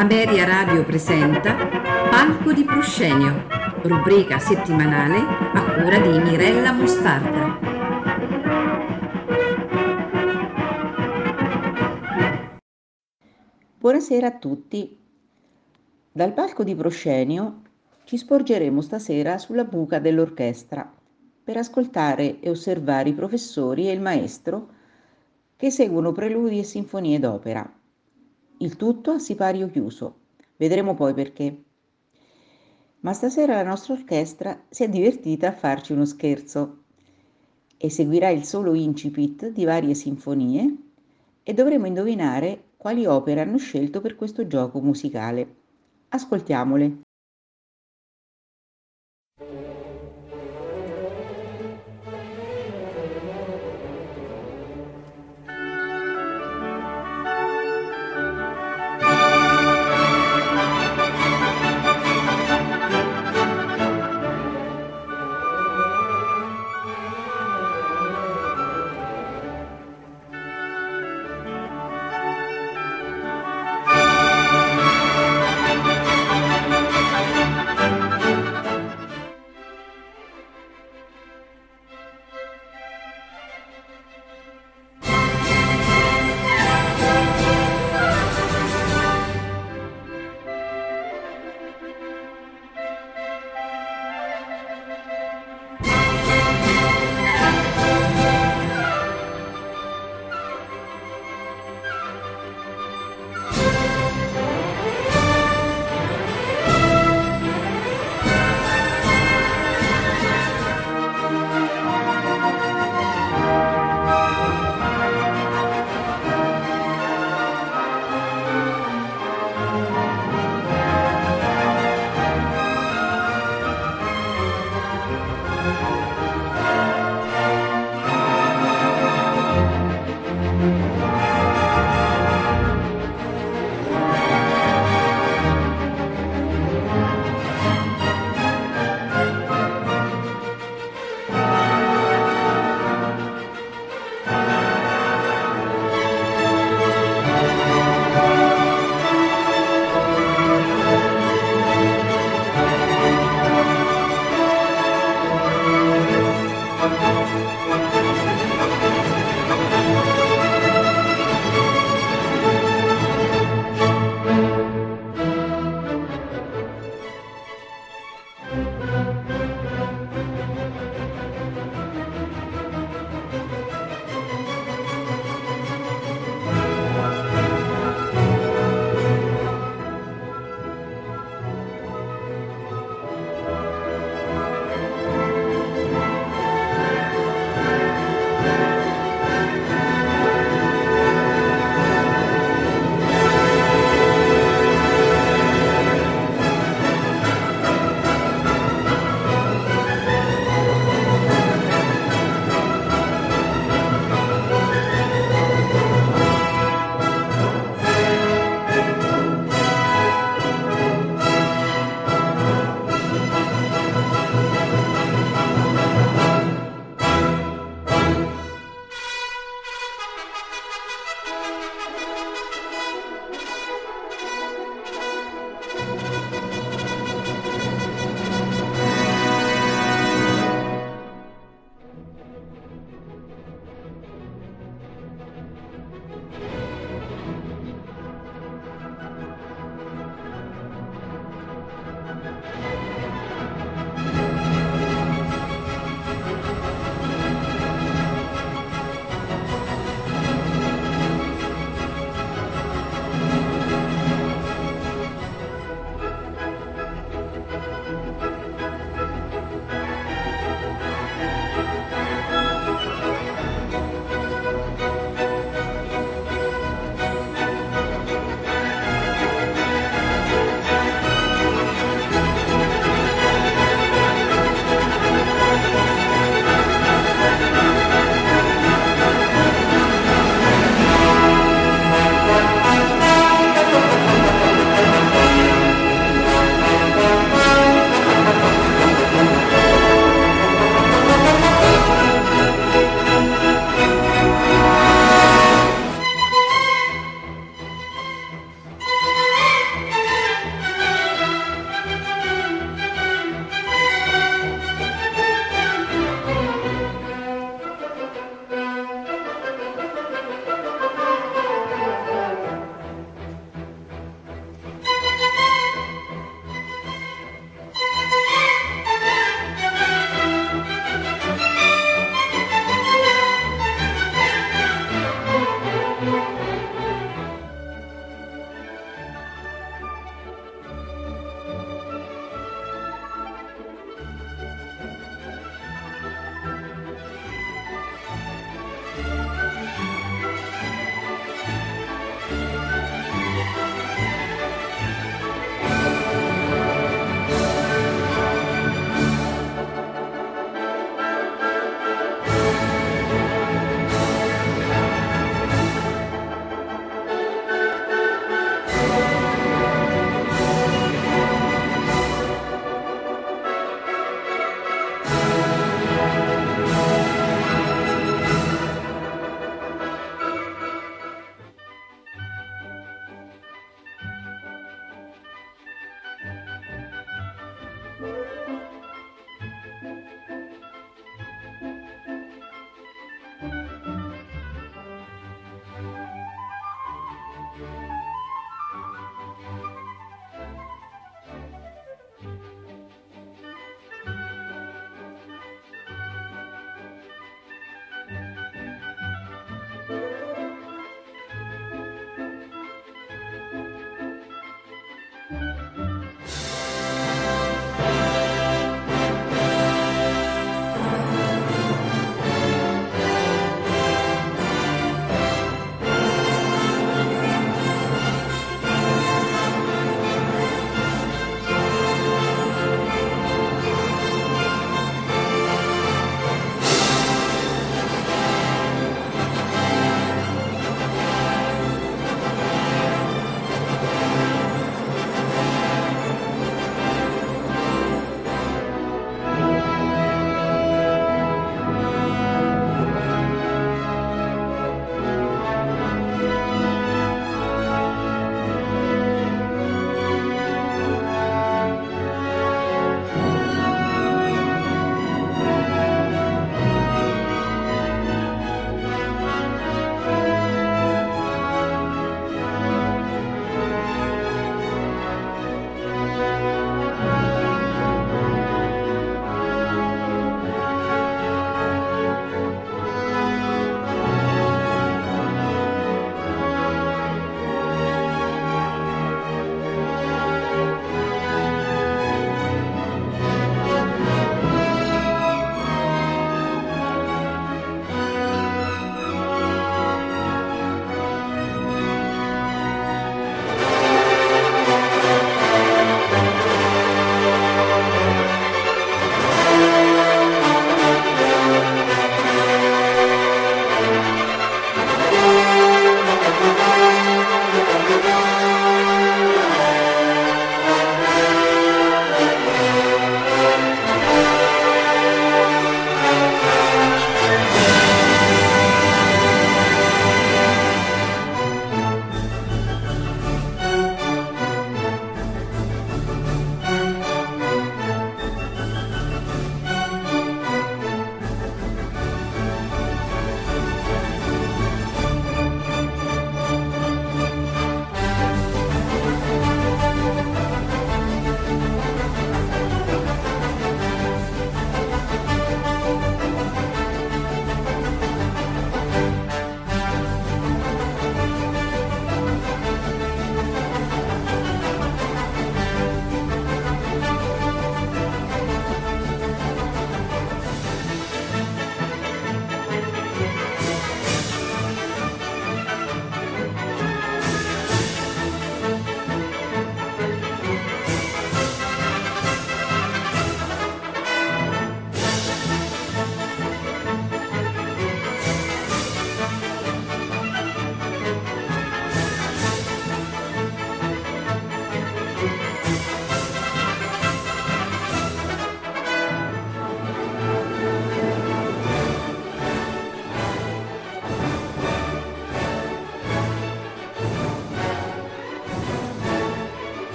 Ameria Radio presenta Palco di Proscenio, rubrica settimanale a cura di Mirella Mostarda. Buonasera a tutti. Dal palco di Proscenio ci sporgeremo stasera sulla buca dell'orchestra per ascoltare e osservare i professori e il maestro che seguono preludi e sinfonie d'opera il tutto a sipario chiuso. Vedremo poi perché. Ma stasera la nostra orchestra si è divertita a farci uno scherzo. Eseguirà il solo incipit di varie sinfonie e dovremo indovinare quali opere hanno scelto per questo gioco musicale. Ascoltiamole.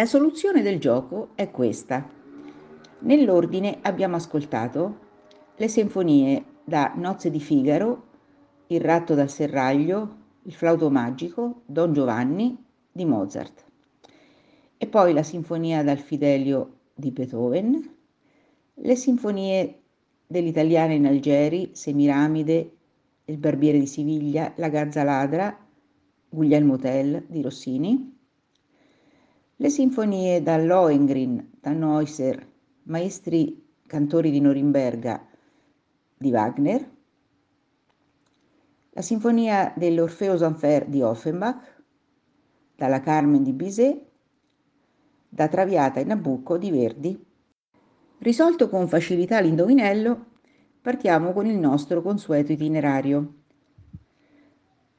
La soluzione del gioco è questa. Nell'ordine abbiamo ascoltato le sinfonie da Nozze di Figaro, Il ratto dal serraglio, Il flauto magico, Don Giovanni di Mozart. E poi la sinfonia dal Fidelio di Beethoven, le sinfonie dell'italiana in Algeri, Semiramide, Il barbiere di Siviglia, La gazza ladra, Guglielmo Tell di Rossini, le sinfonie da Lohengrin, da Neusser, maestri cantori di Norimberga di Wagner, la sinfonia dell'Orfeo Enfer di Offenbach, dalla Carmen di Bizet, da Traviata e Nabucco di Verdi. Risolto con facilità l'indovinello, partiamo con il nostro consueto itinerario.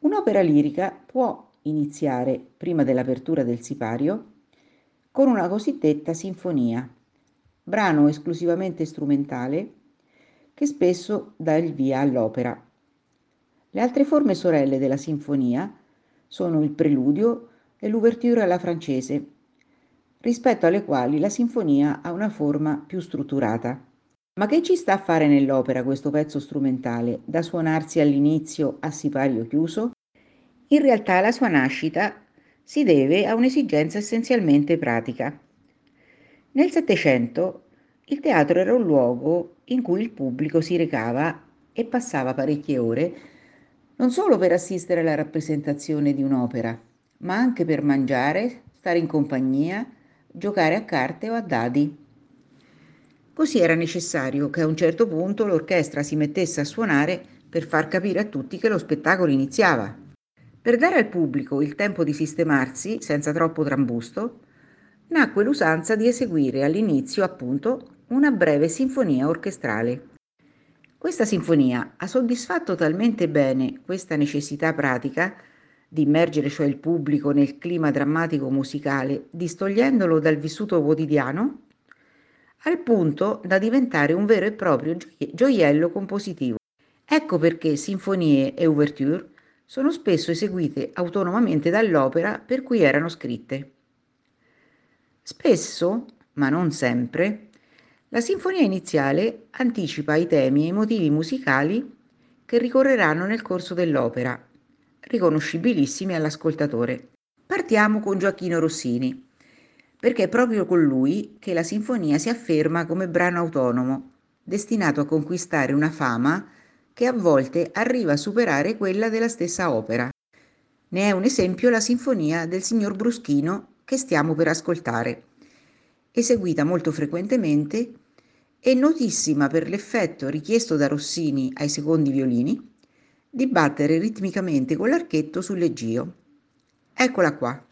Un'opera lirica può iniziare, prima dell'apertura del sipario, con una cosiddetta sinfonia, brano esclusivamente strumentale che spesso dà il via all'opera. Le altre forme sorelle della sinfonia sono il preludio e l'ouverture alla francese, rispetto alle quali la sinfonia ha una forma più strutturata. Ma che ci sta a fare nell'opera questo pezzo strumentale, da suonarsi all'inizio a sipario chiuso? In realtà la sua nascita si deve a un'esigenza essenzialmente pratica. Nel Settecento il teatro era un luogo in cui il pubblico si recava e passava parecchie ore non solo per assistere alla rappresentazione di un'opera, ma anche per mangiare, stare in compagnia, giocare a carte o a dadi. Così era necessario che a un certo punto l'orchestra si mettesse a suonare per far capire a tutti che lo spettacolo iniziava. Per dare al pubblico il tempo di sistemarsi senza troppo trambusto, nacque l'usanza di eseguire all'inizio, appunto, una breve sinfonia orchestrale. Questa sinfonia ha soddisfatto talmente bene questa necessità pratica di immergere cioè il pubblico nel clima drammatico musicale, distogliendolo dal vissuto quotidiano, al punto da diventare un vero e proprio gioiello compositivo. Ecco perché sinfonie e ouverture sono spesso eseguite autonomamente dall'opera per cui erano scritte. Spesso, ma non sempre, la sinfonia iniziale anticipa i temi e i motivi musicali che ricorreranno nel corso dell'opera riconoscibilissimi all'ascoltatore. Partiamo con Gioacchino Rossini, perché è proprio con lui che la sinfonia si afferma come brano autonomo, destinato a conquistare una fama che a volte arriva a superare quella della stessa opera. Ne è un esempio la sinfonia del signor Bruschino che stiamo per ascoltare, eseguita molto frequentemente e notissima per l'effetto richiesto da Rossini ai secondi violini di battere ritmicamente con l'archetto sul leggio. Eccola qua.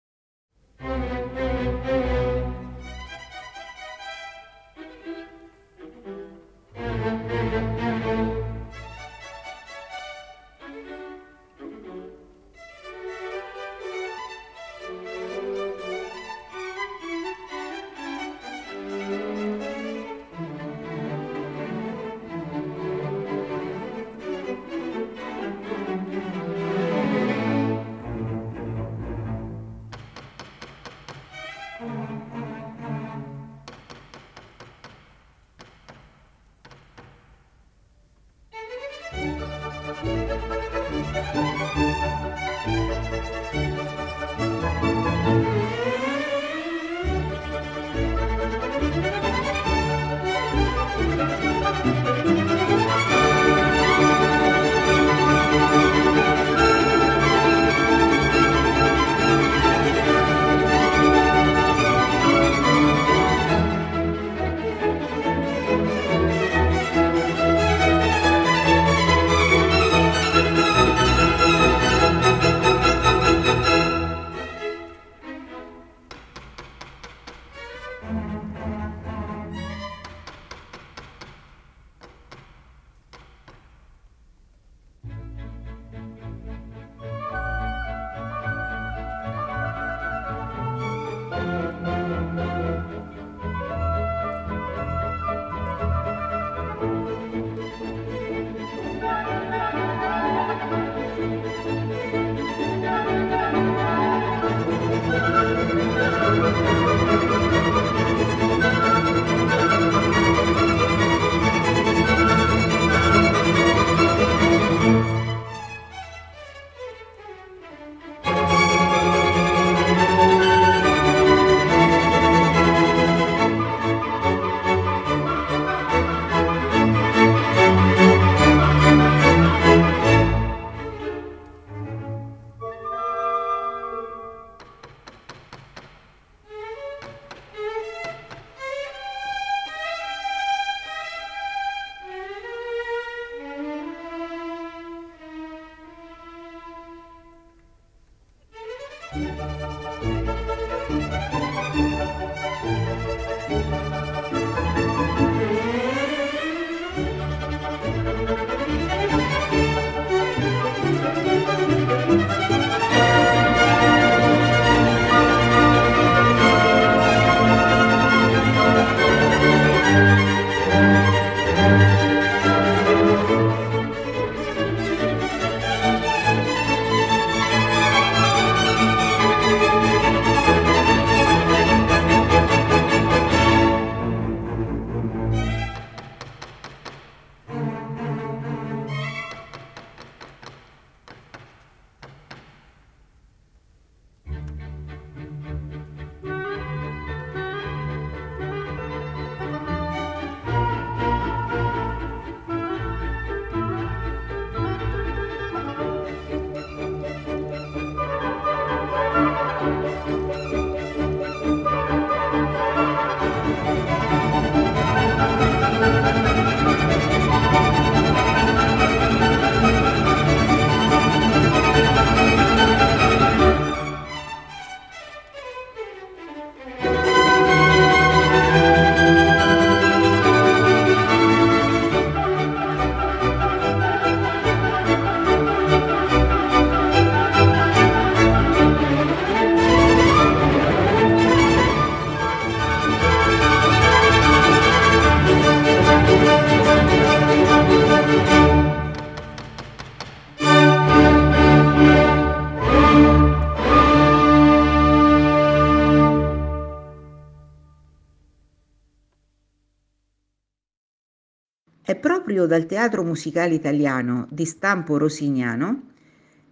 Dal teatro musicale italiano di stampo rosignano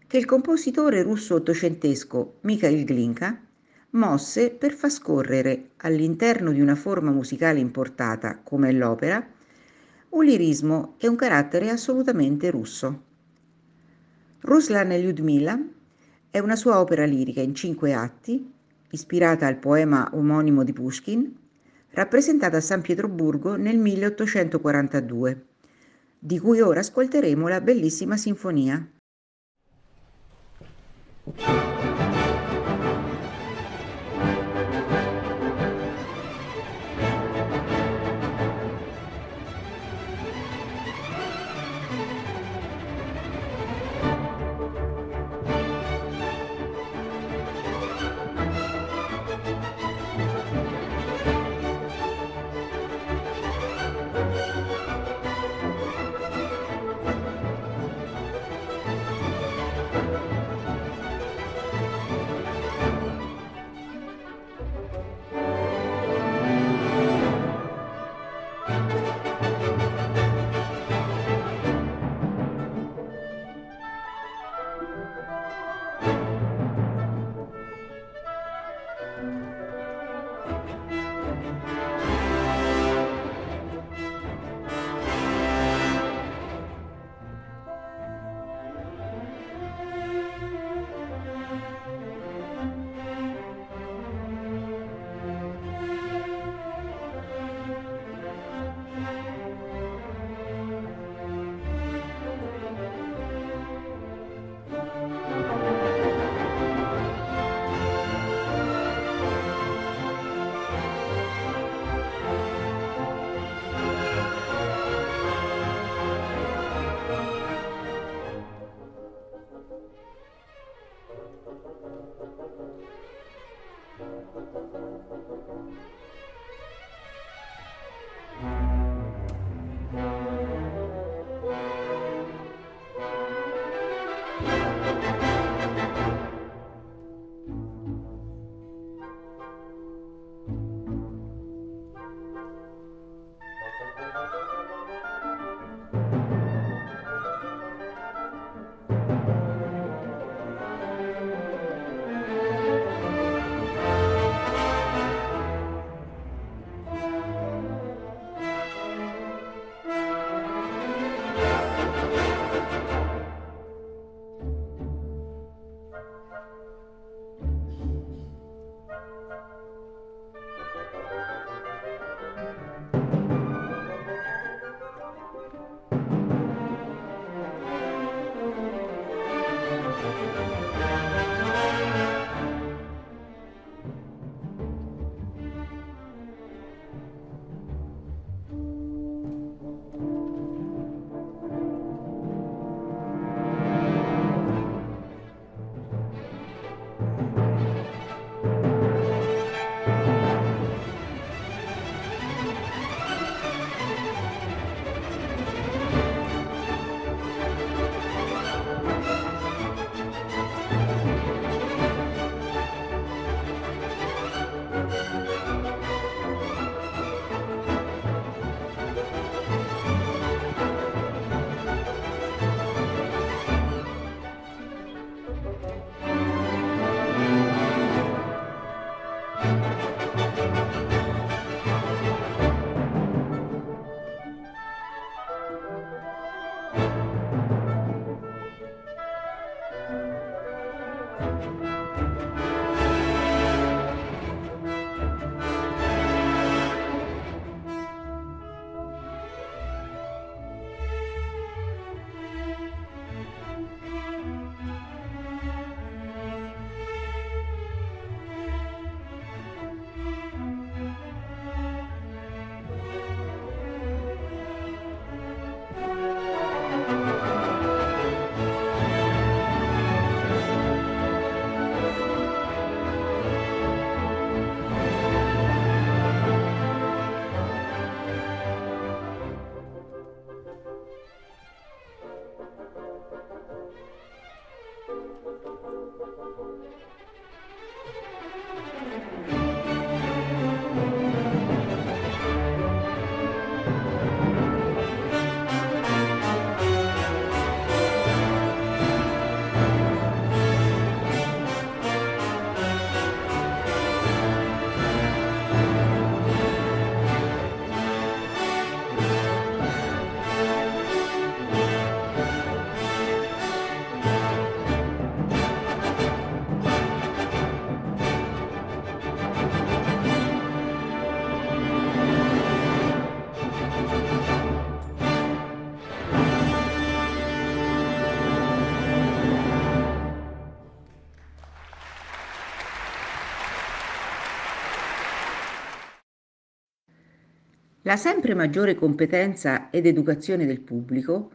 che il compositore russo ottocentesco Mikhail Glinka mosse per far scorrere all'interno di una forma musicale importata come l'opera un lirismo e un carattere assolutamente russo. Ruslan e Lyudmila è una sua opera lirica in cinque atti, ispirata al poema omonimo di Pushkin, rappresentata a San Pietroburgo nel 1842, di cui ora ascolteremo la bellissima sinfonia. La sempre maggiore competenza ed educazione del pubblico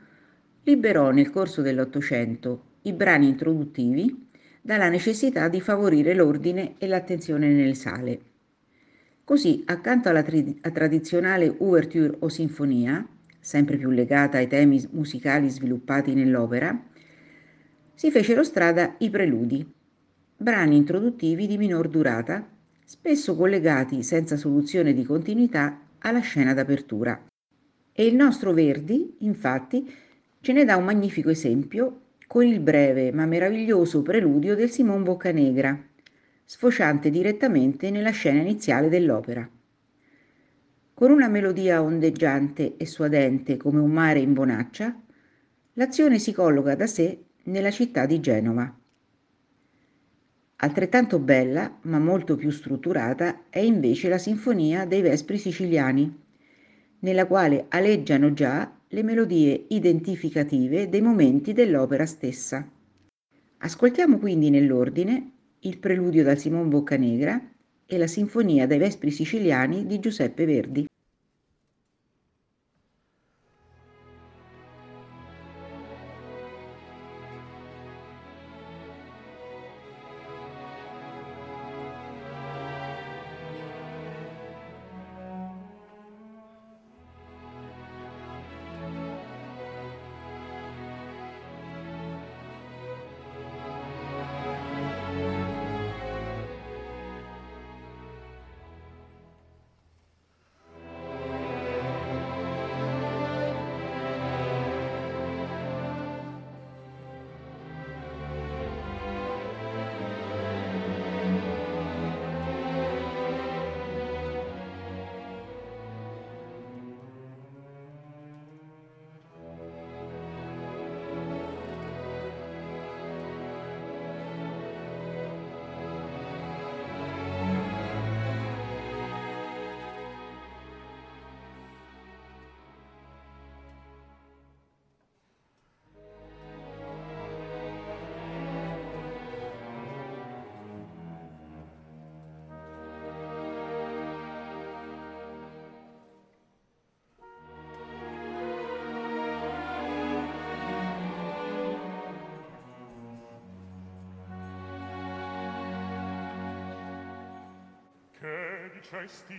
liberò nel corso dell'Ottocento i brani introduttivi dalla necessità di favorire l'ordine e l'attenzione nelle sale. Così, accanto alla tri- tradizionale ouverture o sinfonia, sempre più legata ai temi musicali sviluppati nell'opera, si fecero strada i preludi, brani introduttivi di minor durata, spesso collegati senza soluzione di continuità alla scena d'apertura. E il nostro Verdi, infatti, ce ne dà un magnifico esempio con il breve ma meraviglioso preludio del Simon Boccanegra, sfociante direttamente nella scena iniziale dell'opera. Con una melodia ondeggiante e suadente come un mare in bonaccia, l'azione si colloca da sé nella città di Genova. Altrettanto bella, ma molto più strutturata, è invece la Sinfonia dei Vespri siciliani, nella quale aleggiano già le melodie identificative dei momenti dell'opera stessa. Ascoltiamo quindi nell'ordine il preludio da Simon Boccanegra e la Sinfonia dei Vespri siciliani di Giuseppe Verdi. cresty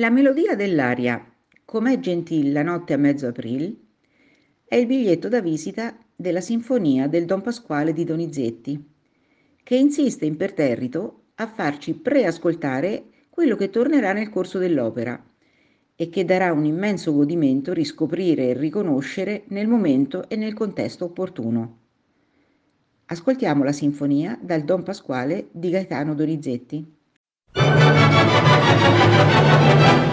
La melodia dell'aria Com'è gentil la notte a mezzo april è il biglietto da visita della Sinfonia del Don Pasquale di Donizetti, che insiste imperterrito a farci preascoltare quello che tornerà nel corso dell'opera e che darà un immenso godimento riscoprire e riconoscere nel momento e nel contesto opportuno. Ascoltiamo la sinfonia dal Don Pasquale di Gaetano Donizetti. Thank you.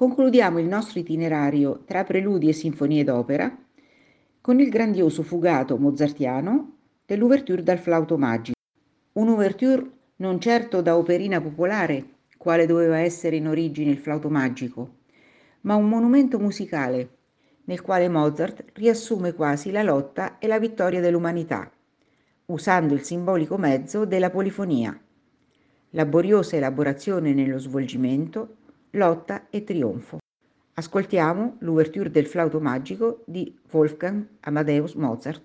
Concludiamo il nostro itinerario tra preludi e sinfonie d'opera con il grandioso fugato mozartiano dell'ouverture dal flauto magico. Un'ouverture non certo da operina popolare, quale doveva essere in origine il flauto magico, ma un monumento musicale nel quale Mozart riassume quasi la lotta e la vittoria dell'umanità, usando il simbolico mezzo della polifonia. Laboriosa elaborazione nello svolgimento, lotta e trionfo. Ascoltiamo l'ouverture del flauto magico di Wolfgang Amadeus Mozart.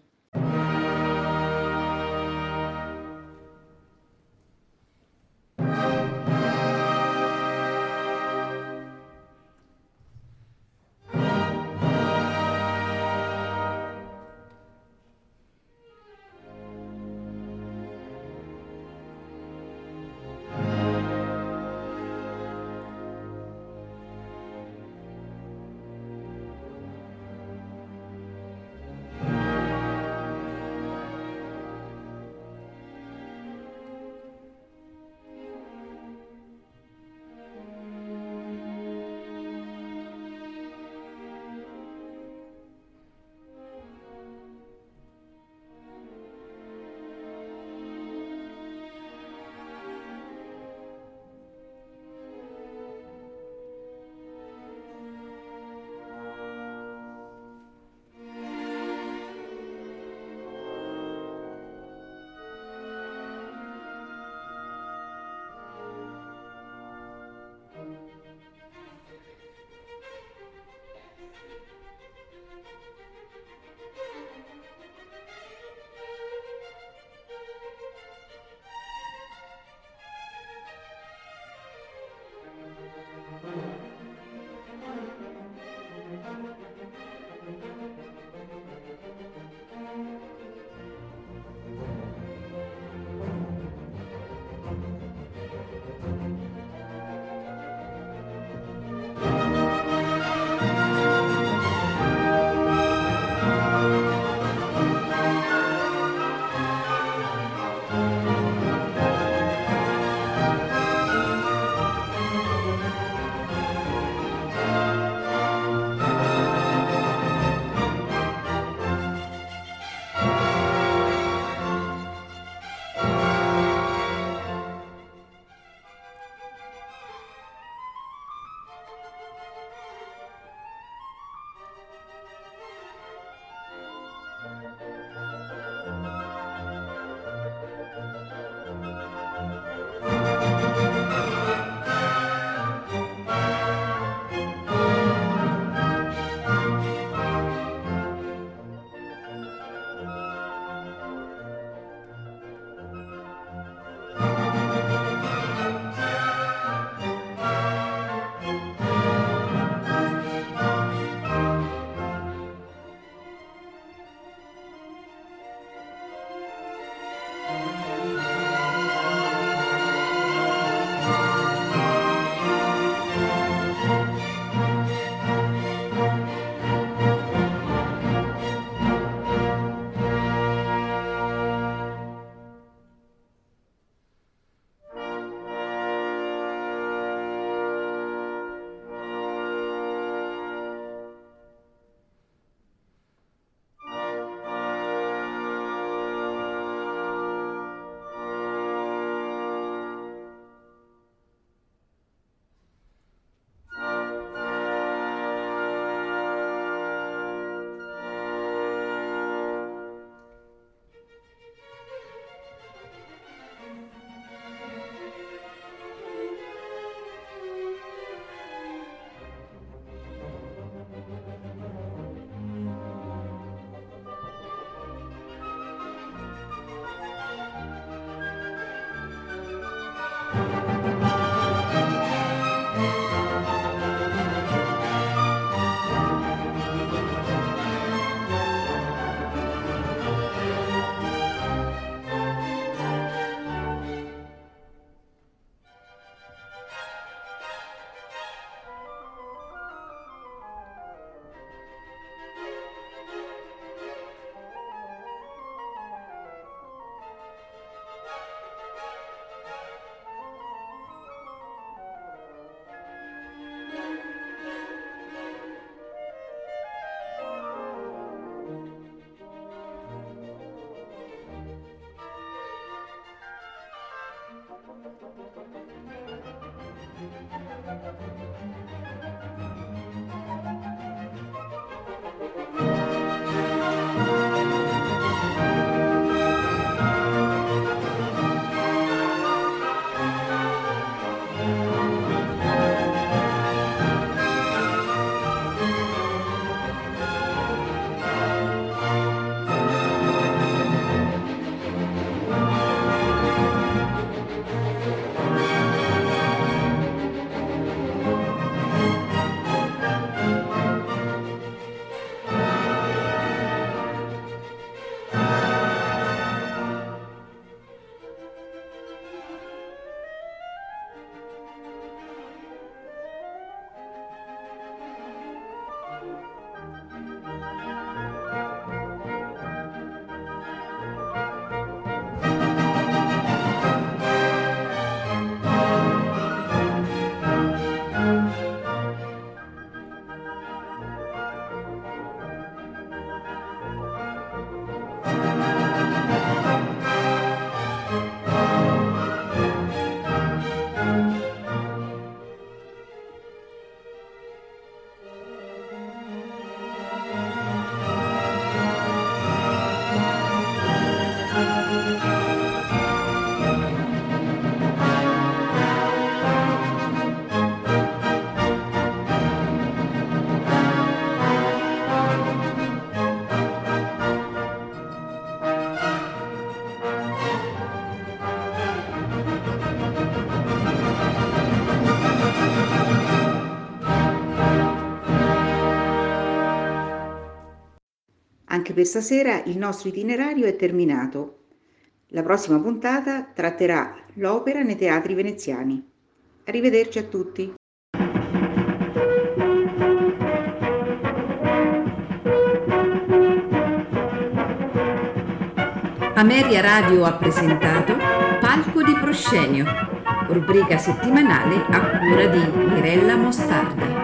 Anche per stasera il nostro itinerario è terminato. La prossima puntata tratterà l'opera nei teatri veneziani. Arrivederci a tutti. Ameria Radio ha presentato Palco di Proscenio, rubrica settimanale a cura di Mirella Mostardi.